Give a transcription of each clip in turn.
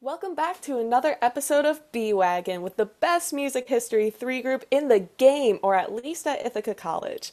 Welcome back to another episode of B Wagon with the best music history 3 group in the game, or at least at Ithaca College.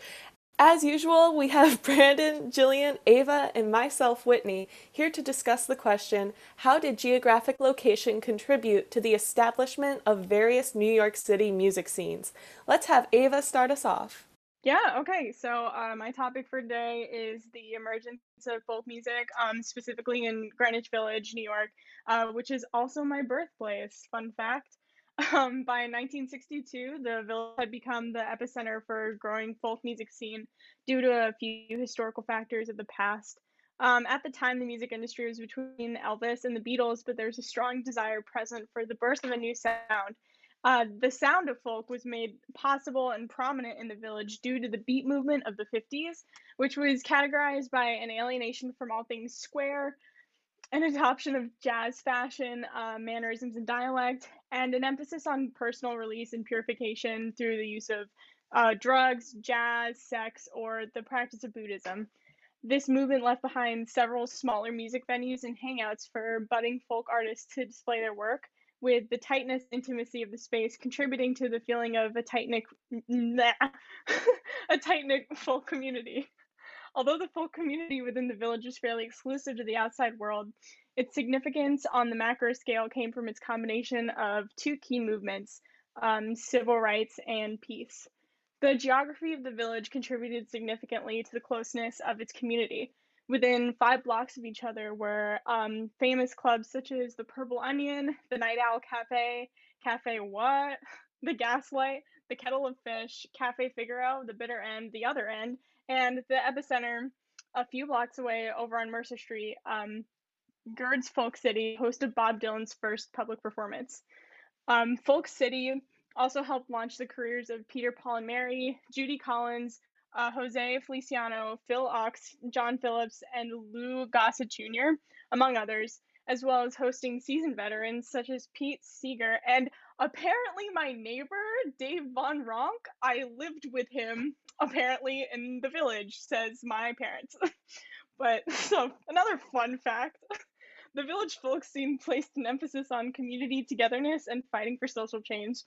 As usual, we have Brandon, Jillian, Ava, and myself, Whitney, here to discuss the question How did geographic location contribute to the establishment of various New York City music scenes? Let's have Ava start us off. Yeah, okay. So, uh, my topic for today is the emergence of folk music, um, specifically in Greenwich Village, New York, uh, which is also my birthplace. Fun fact. Um, by 1962, the village had become the epicenter for growing folk music scene due to a few historical factors of the past. Um, at the time, the music industry was between Elvis and the Beatles, but there was a strong desire present for the birth of a new sound. Uh, the sound of folk was made possible and prominent in the village due to the beat movement of the 50s, which was categorized by an alienation from all things square, an adoption of jazz fashion, uh, mannerisms, and dialect, and an emphasis on personal release and purification through the use of uh, drugs, jazz, sex, or the practice of Buddhism. This movement left behind several smaller music venues and hangouts for budding folk artists to display their work, with the tightness intimacy of the space contributing to the feeling of a tight knit a tight knit folk community. Although the full community within the village is fairly exclusive to the outside world, its significance on the macro scale came from its combination of two key movements um, civil rights and peace. The geography of the village contributed significantly to the closeness of its community. Within five blocks of each other were um, famous clubs such as the Purple Onion, the Night Owl Cafe, Cafe What, the Gaslight, the Kettle of Fish, Cafe Figaro, the Bitter End, the Other End, and the epicenter, a few blocks away over on Mercer Street, um, Gerde's Folk City hosted Bob Dylan's first public performance. Um, Folk City also helped launch the careers of Peter, Paul, and Mary, Judy Collins, uh, Jose Feliciano, Phil Ochs, John Phillips, and Lou Gossett Jr., among others, as well as hosting seasoned veterans such as Pete Seeger and apparently my neighbor, Dave Van Ronk. I lived with him apparently in the village, says my parents. but so another fun fact. The village folk scene placed an emphasis on community togetherness and fighting for social change.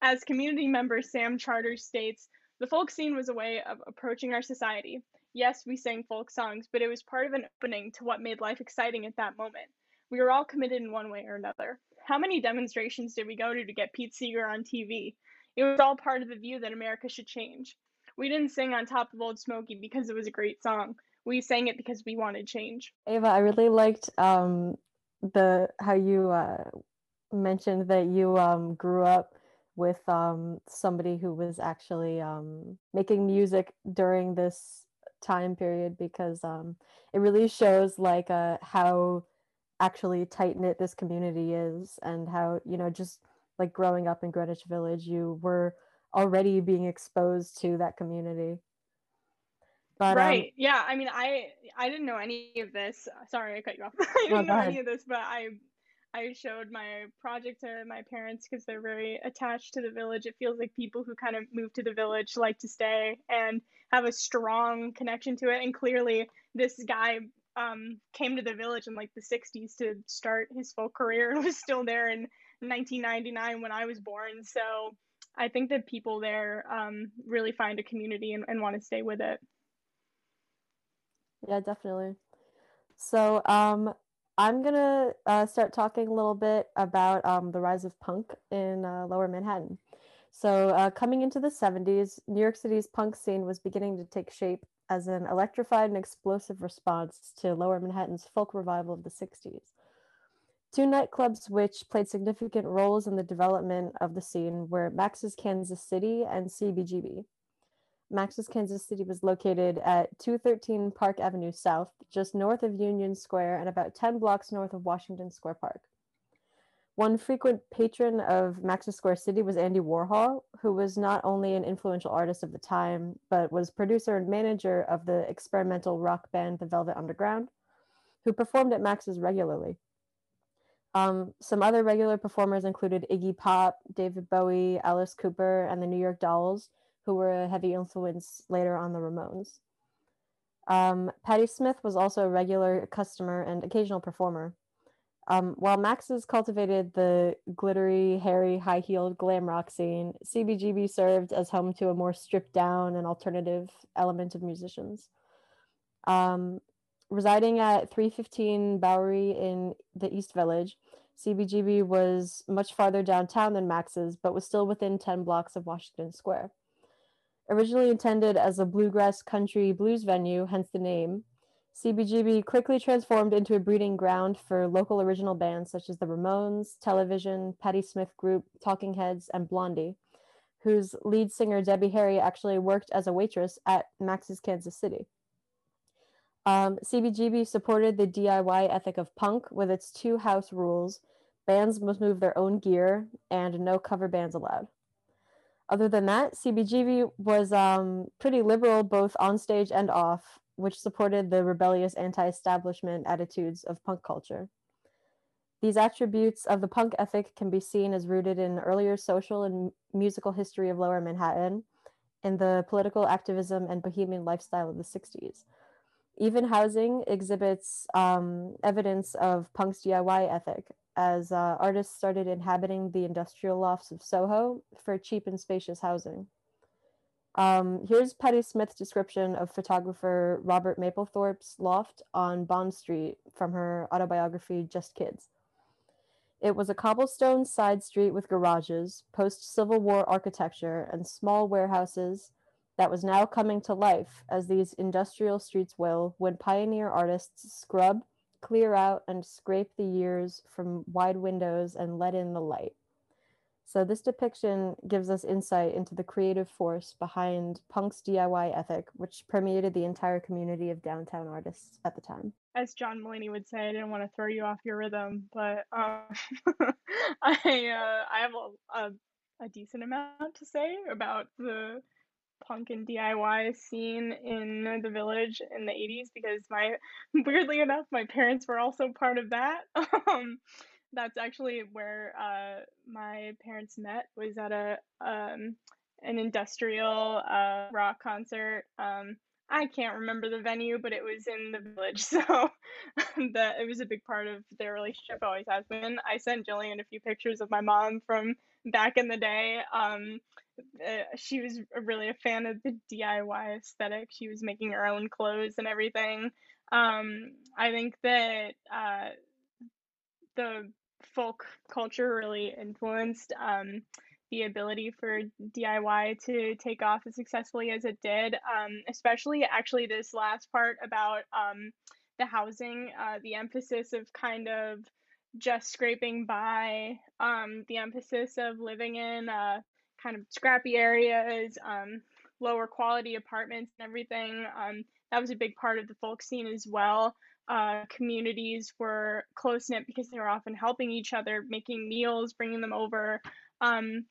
As community member Sam Charter states, the folk scene was a way of approaching our society. Yes, we sang folk songs, but it was part of an opening to what made life exciting at that moment. We were all committed in one way or another. How many demonstrations did we go to to get Pete Seeger on TV? It was all part of the view that America should change. We didn't sing on top of Old Smoky because it was a great song. We sang it because we wanted change. Ava, I really liked um, the how you uh, mentioned that you um, grew up with um, somebody who was actually um, making music during this time period because um, it really shows like uh, how actually tight knit this community is and how you know just like growing up in Greenwich Village, you were already being exposed to that community. But, um, right. Um, yeah. I mean, I I didn't know any of this. Sorry, I cut you off. I didn't know any of this, but I I showed my project to my parents because they're very attached to the village. It feels like people who kind of move to the village like to stay and have a strong connection to it. And clearly, this guy um, came to the village in like the 60s to start his folk career and was still there in 1999 when I was born. So I think that people there um, really find a community and, and want to stay with it. Yeah, definitely. So um, I'm to uh, start talking a little bit about um, the rise of punk in uh, lower Manhattan. So, uh, coming into the 70s, New York City's punk scene was beginning to take shape as an electrified and explosive response to lower Manhattan's folk revival of the 60s. Two nightclubs which played significant roles in the development of the scene were Max's Kansas City and CBGB. Max's Kansas City was located at 213 Park Avenue South, just north of Union Square and about 10 blocks north of Washington Square Park. One frequent patron of Max's Square City was Andy Warhol, who was not only an influential artist of the time, but was producer and manager of the experimental rock band The Velvet Underground, who performed at Max's regularly. Um, some other regular performers included Iggy Pop, David Bowie, Alice Cooper, and the New York Dolls, who were a heavy influence later on the Ramones. Um, Patti Smith was also a regular customer and occasional performer. Um, while Max's cultivated the glittery, hairy, high heeled glam rock scene, CBGB served as home to a more stripped down and alternative element of musicians. Um, residing at 315 Bowery in the East Village, CBGB was much farther downtown than Max's, but was still within 10 blocks of Washington Square. Originally intended as a bluegrass country blues venue, hence the name, CBGB quickly transformed into a breeding ground for local original bands such as the Ramones, Television, Patti Smith Group, Talking Heads, and Blondie, whose lead singer Debbie Harry actually worked as a waitress at Max's Kansas City. Um, CBGB supported the DIY ethic of punk with its two house rules bands must move their own gear and no cover bands allowed. Other than that, CBGB was um, pretty liberal both on stage and off, which supported the rebellious anti establishment attitudes of punk culture. These attributes of the punk ethic can be seen as rooted in earlier social and musical history of lower Manhattan, in the political activism and bohemian lifestyle of the 60s. Even housing exhibits um, evidence of punk's DIY ethic, as uh, artists started inhabiting the industrial lofts of Soho for cheap and spacious housing. Um, here's Patti Smith's description of photographer Robert Mapplethorpe's loft on Bond Street from her autobiography, Just Kids. It was a cobblestone side street with garages, post Civil War architecture, and small warehouses that was now coming to life, as these industrial streets will, when pioneer artists scrub, clear out, and scrape the years from wide windows and let in the light. So, this depiction gives us insight into the creative force behind punk's DIY ethic, which permeated the entire community of downtown artists at the time. As John Mulaney would say, I didn't want to throw you off your rhythm, but um, I uh, I have a, a, a decent amount to say about the punk and DIY scene in the village in the 80s because my weirdly enough my parents were also part of that. Um, that's actually where uh, my parents met was at a um, an industrial uh, rock concert. Um, I can't remember the venue, but it was in the village, so that it was a big part of their relationship. Always has been. I sent Jillian a few pictures of my mom from back in the day. Um, uh, she was really a fan of the DIY aesthetic. She was making her own clothes and everything. Um, I think that uh, the folk culture really influenced um, the ability for DIY to take off as successfully as it did, um, especially actually this last part about um, the housing, uh, the emphasis of kind of just scraping by, um, the emphasis of living in uh, kind of scrappy areas, um, lower quality apartments and everything. Um, that was a big part of the folk scene as well uh, communities were close knit because they were often helping each other, making meals, bringing them over, um,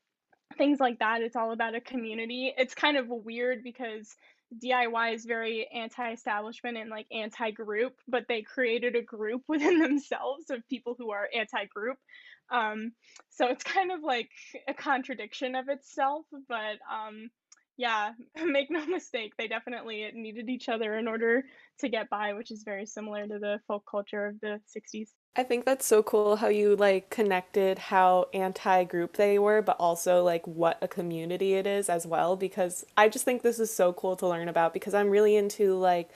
things like that. It's all about a community. It's kind of weird because DIY is very anti establishment and like anti group, but they created a group within themselves of people who are anti group. Um, so it's kind of like a contradiction of itself, but um, yeah, make no mistake, they definitely needed each other in order to get by, which is very similar to the folk culture of the 60s. I think that's so cool how you like connected how anti-group they were, but also like what a community it is as well because I just think this is so cool to learn about because I'm really into like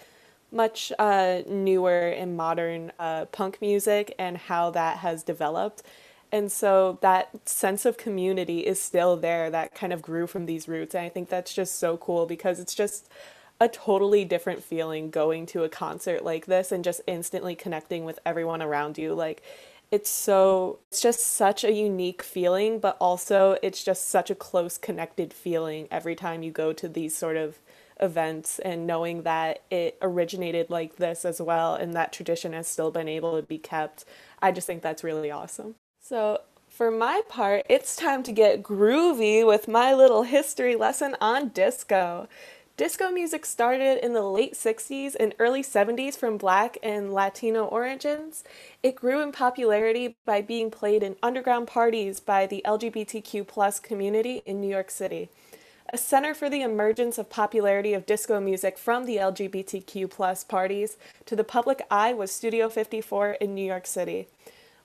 much uh, newer and modern uh, punk music and how that has developed. And so that sense of community is still there that kind of grew from these roots. And I think that's just so cool because it's just a totally different feeling going to a concert like this and just instantly connecting with everyone around you. Like, it's so, it's just such a unique feeling, but also it's just such a close connected feeling every time you go to these sort of events and knowing that it originated like this as well and that tradition has still been able to be kept. I just think that's really awesome. So, for my part, it's time to get groovy with my little history lesson on disco. Disco music started in the late 60s and early 70s from black and Latino origins. It grew in popularity by being played in underground parties by the LGBTQ community in New York City. a center for the emergence of popularity of disco music from the LGBTQ parties to the public eye was Studio 54 in New York City.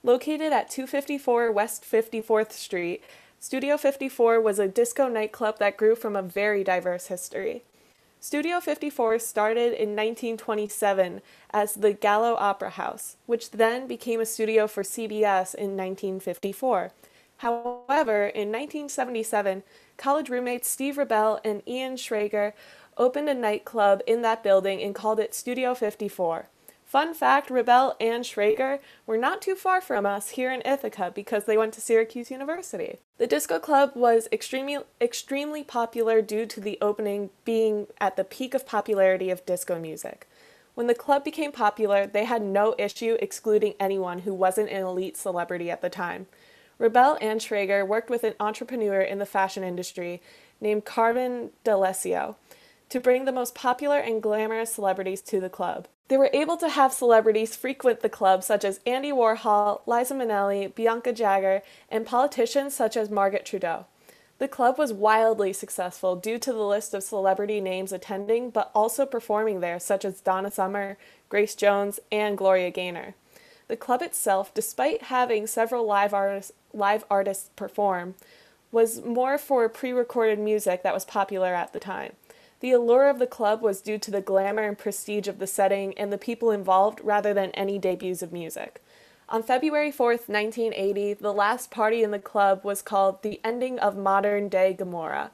Located at 254 West 54th Street, Studio 54 was a disco nightclub that grew from a very diverse history. Studio 54 started in 1927 as the Gallo Opera House, which then became a studio for CBS in 1954. However, in 1977, college roommates Steve Rubell and Ian Schrager opened a nightclub in that building and called it Studio 54. Fun fact Rubell and Schrager were not too far from us here in Ithaca because they went to Syracuse University. The disco club was extremely extremely popular due to the opening being at the peak of popularity of disco music. When the club became popular, they had no issue excluding anyone who wasn't an elite celebrity at the time. Rubell and Schrager worked with an entrepreneur in the fashion industry named Carmen D'Alessio to bring the most popular and glamorous celebrities to the club. They were able to have celebrities frequent the club, such as Andy Warhol, Liza Minnelli, Bianca Jagger, and politicians such as Margaret Trudeau. The club was wildly successful due to the list of celebrity names attending, but also performing there, such as Donna Summer, Grace Jones, and Gloria Gaynor. The club itself, despite having several live artists, live artists perform, was more for pre recorded music that was popular at the time. The allure of the club was due to the glamour and prestige of the setting and the people involved rather than any debuts of music. On February 4th, 1980, the last party in the club was called The Ending of Modern Day Gomorrah.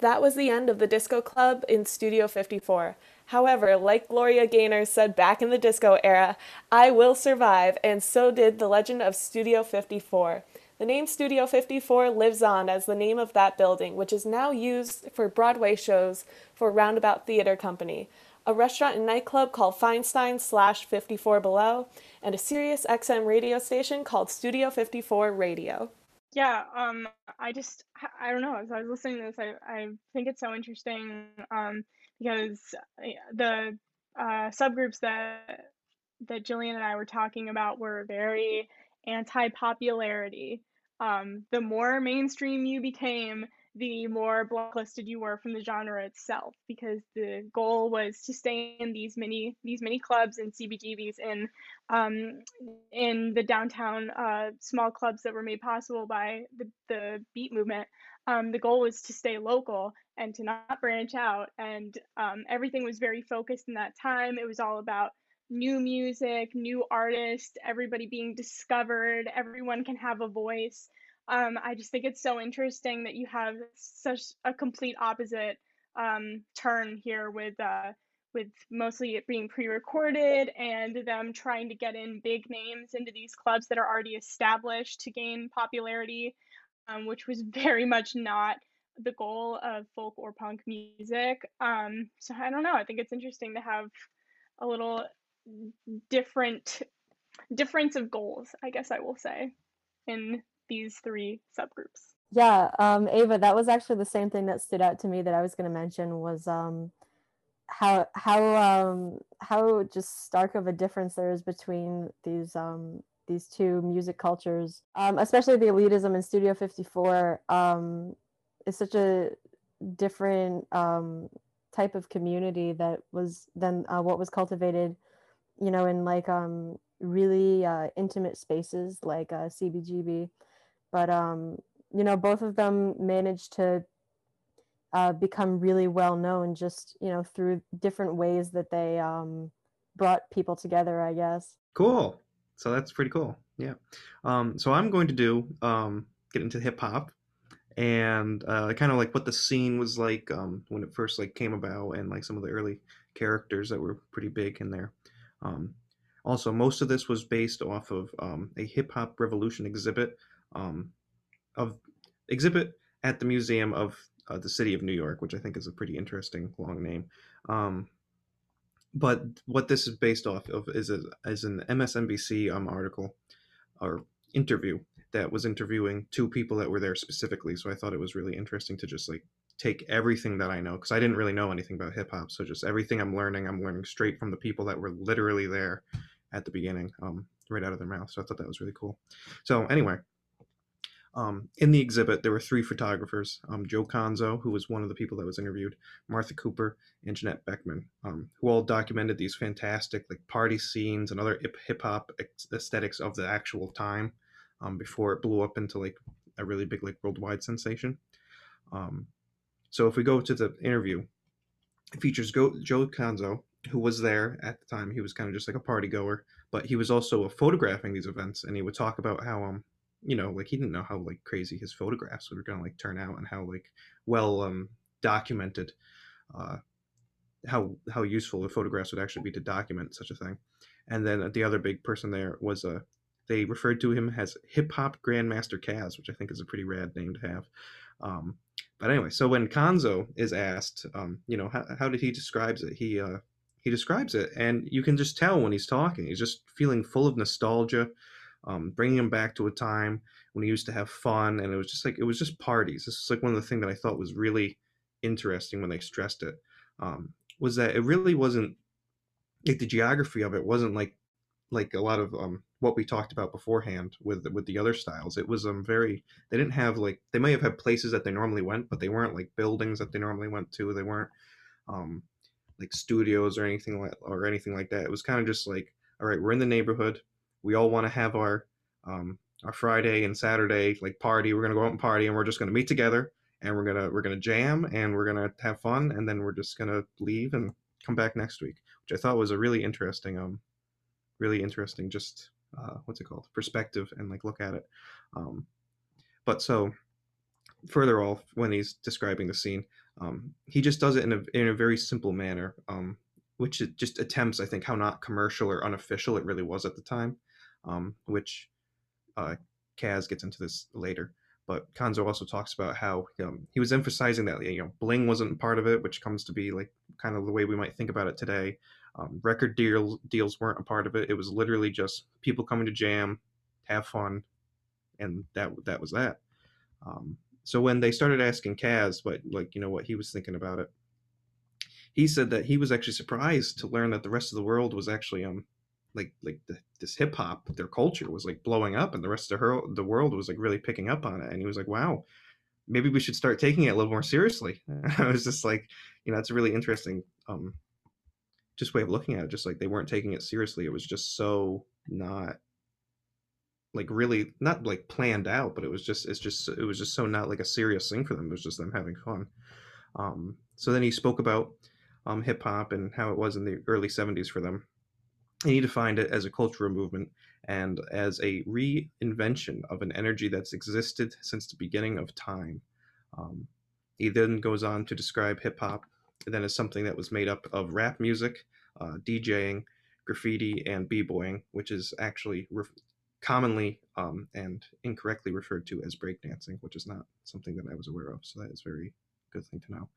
That was the end of the disco club in Studio 54. However, like Gloria Gaynor said back in the disco era, I will survive, and so did the legend of Studio 54. The name Studio 54 lives on as the name of that building, which is now used for Broadway shows for Roundabout Theater Company, a restaurant and nightclub called Feinstein slash 54 Below, and a Sirius XM radio station called Studio 54 Radio. Yeah, um, I just, I don't know. As I was listening to this, I, I think it's so interesting um, because uh, the uh, subgroups that that Jillian and I were talking about were very anti popularity. Um, the more mainstream you became, the more blacklisted you were from the genre itself because the goal was to stay in these mini these mini clubs and CBGBs in um, in the downtown uh, small clubs that were made possible by the, the beat movement. Um, the goal was to stay local and to not branch out and um, everything was very focused in that time. It was all about new music, new artists, everybody being discovered, everyone can have a voice. Um, I just think it's so interesting that you have such a complete opposite um, turn here with uh, with mostly it being pre-recorded and them trying to get in big names into these clubs that are already established to gain popularity, um, which was very much not the goal of folk or punk music. Um, so I don't know. I think it's interesting to have a little different difference of goals, I guess I will say, in these three subgroups. Yeah, um, Ava, that was actually the same thing that stood out to me that I was going to mention was um, how how um, how just stark of a difference there is between these um, these two music cultures, um, especially the elitism in Studio 54 um, is such a different um, type of community that was than uh, what was cultivated you know, in like um really uh, intimate spaces like uh, CBGB. But um, you know, both of them managed to uh, become really well known just you know through different ways that they um, brought people together. I guess. Cool. So that's pretty cool. Yeah. Um, so I'm going to do um, get into hip hop and uh, kind of like what the scene was like um, when it first like came about and like some of the early characters that were pretty big in there. Um, also, most of this was based off of um, a hip hop revolution exhibit um, of exhibit at the Museum of uh, the City of New York, which I think is a pretty interesting long name. Um, but what this is based off of is a, is an MSNBC um, article or interview that was interviewing two people that were there specifically. So I thought it was really interesting to just like take everything that I know because I didn't really know anything about hip hop. So just everything I'm learning, I'm learning straight from the people that were literally there at the beginning, um, right out of their mouth. So I thought that was really cool. So anyway, Um, in the exhibit, there were three photographers um, Joe Conzo, who was one of the people that was interviewed, Martha Cooper, and Janette Beckman, um, who all documented these fantastic like party scenes and other hip hop aesthetics of the actual time um, before it blew up into like a really big like worldwide sensation. Um, so if we go to the interview, it features Go- Joe Conzo, who was there at the time. He was kind of just like a party goer, but he was also photographing these events, and he would talk about how um you know like he didn't know how like crazy his photographs were to like turn out and how like well um documented uh how how useful the photographs would actually be to document such a thing and then the other big person there was a uh, they referred to him as hip hop grandmaster Caz, which I think is a pretty rad name to have. Um, but anyway, so when Conzo is asked, um, you know, how, how did he describes it? He uh, he describes it, and you can just tell when he's talking. He's just feeling full of nostalgia, um, bringing him back to a time when he used to have fun, and it was just like it was just parties. This is like one of the things that I thought was really interesting when they stressed it. Um, was that it really wasn't like the geography of it wasn't like like a lot of um, what we talked about beforehand with with the other styles. It was um very they didn't have like they may have had places that they normally went, but they weren't like buildings that they normally went to. They weren't um like studios or anything like or anything like that. It was kind of just like all right, we're in the neighborhood. We all want to have our um our Friday and Saturday like party. We're gonna go out and party, and we're just gonna meet together, and we're gonna we're gonna jam, and we're gonna have fun, and then we're just gonna leave and come back next week, which I thought was a really interesting um really interesting just uh, what's it called perspective and like look at it um, but so further off when he's describing the scene um, he just does it in a, in a very simple manner um, which it just attempts i think how not commercial or unofficial it really was at the time um, which uh, Caz gets into this later but Conzo also talks about how um, he was emphasizing that you know bling wasn't part of it, which comes to be like kind of the way we might think about it today. Um, record deals weren't a part of it. It was literally just people coming to jam, have fun, and that that was that. Um, so when they started asking Caz, what like you know what he was thinking about it, he said that he was actually surprised to learn that the rest of the world was actually um like like the, this hip hop their culture was like blowing up and the rest of her the world was like really picking up on it and he was like wow maybe we should start taking it a little more seriously i was just like you know it's a really interesting um just way of looking at it just like they weren't taking it seriously it was just so not like really not like planned out but it was just it's just it was just so not like a serious thing for them it was just them having fun. Um so then he spoke about um hip hop and how it was in the early 70s for them and he defined it as a cultural movement and as a reinvention of an energy that's existed since the beginning of time. Um, he then goes on to describe hip hop then as something that was made up of rap music, uh, DJing, graffiti, and b-boying, which is actually re- commonly um, and incorrectly referred to as breakdancing, which is not something that I was aware of. So that is very good thing to know.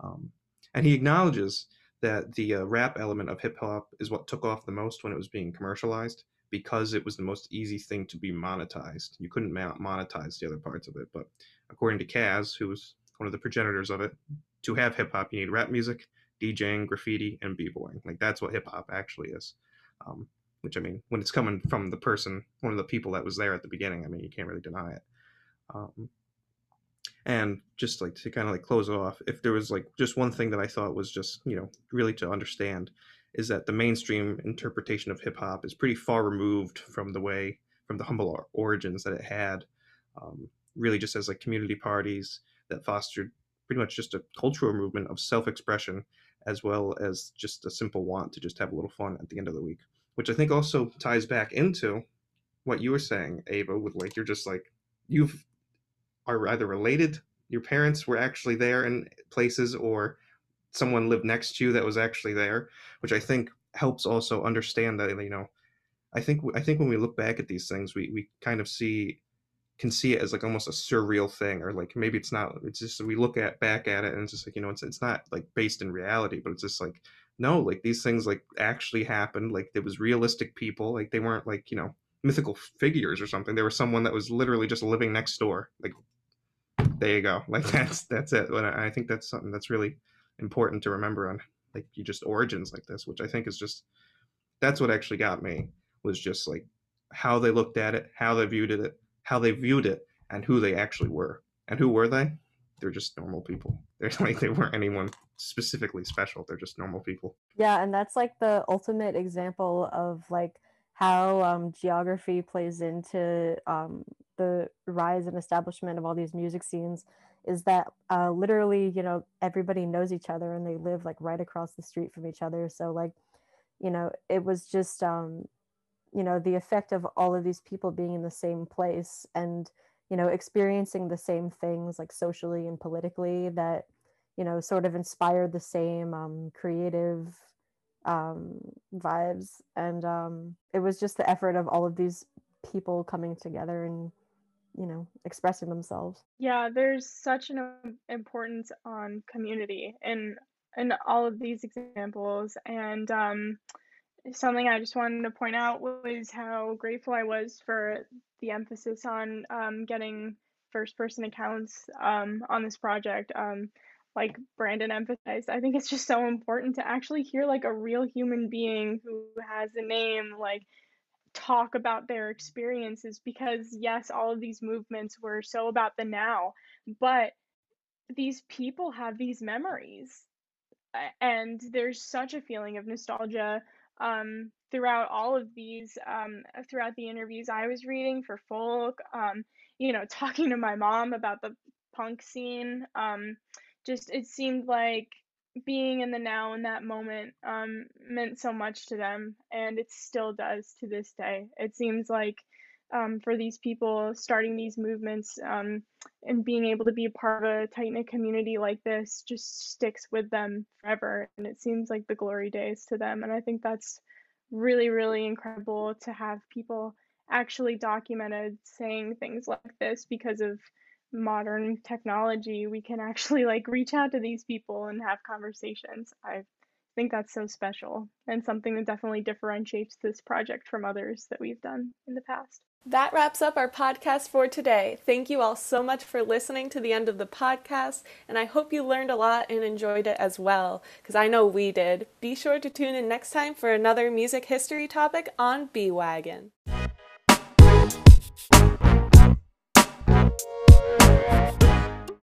Um, and he acknowledges that the uh, rap element of hip hop is what took off the most when it was being commercialized because it was the most easy thing to be monetized. You couldn't monetize the other parts of it. But according to Caz, who was one of the progenitors of it, to have hip hop, you need rap music, DJing, graffiti, and b-boying. Like that's what hip hop actually is. Um, which I mean, when it's coming from the person, one of the people that was there at the beginning, I mean, you can't really deny it. Um, and just like to kind of like close it off, if there was like just one thing that I thought was just you know really to understand is that the mainstream interpretation of hip hop is pretty far removed from the way from the humble origins that it had. Um, really, just as like community parties that fostered pretty much just a cultural movement of self-expression as well as just a simple want to just have a little fun at the end of the week which i think also ties back into what you were saying ava with like you're just like you've are either related your parents were actually there in places or someone lived next to you that was actually there which i think helps also understand that you know i think i think when we look back at these things we we kind of see can see it as like almost a surreal thing or like maybe it's not it's just we look at back at it and it's just like you know it's it's not like based in reality but it's just like no like these things like actually happened like there was realistic people like they weren't like you know mythical figures or something there was someone that was literally just living next door like there you go like that's that's it and i think that's something that's really important to remember on like you just origins like this which i think is just that's what actually got me was just like how they looked at it how they viewed it how they viewed it and who they actually were. And who were they? They're just normal people. They're like they weren't anyone specifically special. They're just normal people. Yeah, and that's like the ultimate example of like how um, geography plays into um, the rise and establishment of all these music scenes is that uh, literally you know everybody knows each other and they live like right across the street from each other so like you know it was just um, you know the effect of all of these people being in the same place and you know experiencing the same things like socially and politically that you know sort of inspired the same um, creative um, vibes. And um, it was just the effort of all of these people coming together and you know expressing themselves. Yeah there's such an importance on community in in all of these examples. And um, something i just wanted to point out was how grateful i was for the emphasis on um, getting first person accounts um, on this project. Um, like brandon emphasized i think it's just so important to actually hear like a real human being who has a name like talk about their experiences because yes all of these movements were so about the now but these people have these memories and there's such a feeling of nostalgia um, throughout all of these um, throughout the interviews i was reading for folk um, you know talking to my mom about the punk scene um, just it seemed like being in the now in that moment um, meant so much to them, and it still does to this day. It seems like um, for these people starting these movements um, and being able to be a part of a tight knit community like this just sticks with them forever. And it seems like the glory days to them. And I think that's really, really incredible to have people actually documented saying things like this because of modern technology, we can actually like reach out to these people and have conversations. I think that's so special and something that definitely differentiates this project from others that we've done in the past. That wraps up our podcast for today. Thank you all so much for listening to the end of the podcast, and I hope you learned a lot and enjoyed it as well, because I know we did. Be sure to tune in next time for another music history topic on B Wagon.